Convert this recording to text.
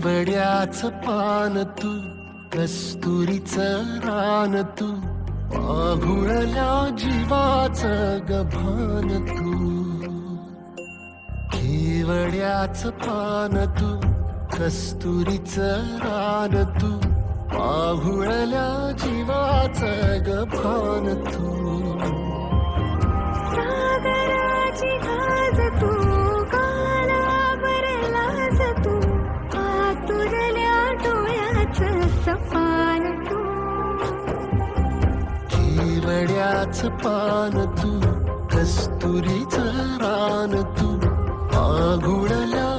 केवड्याच पान तू कस्तुरीच रान तू पाघुळल्या जीवाच गभान तू. केवड्याच पान तू कस्तुरीच रान तू पाहुळल्या जीवाच गभान तू. पान तू खेवड्याच पान तू कस्तुरीच रान तू पाघुळल्या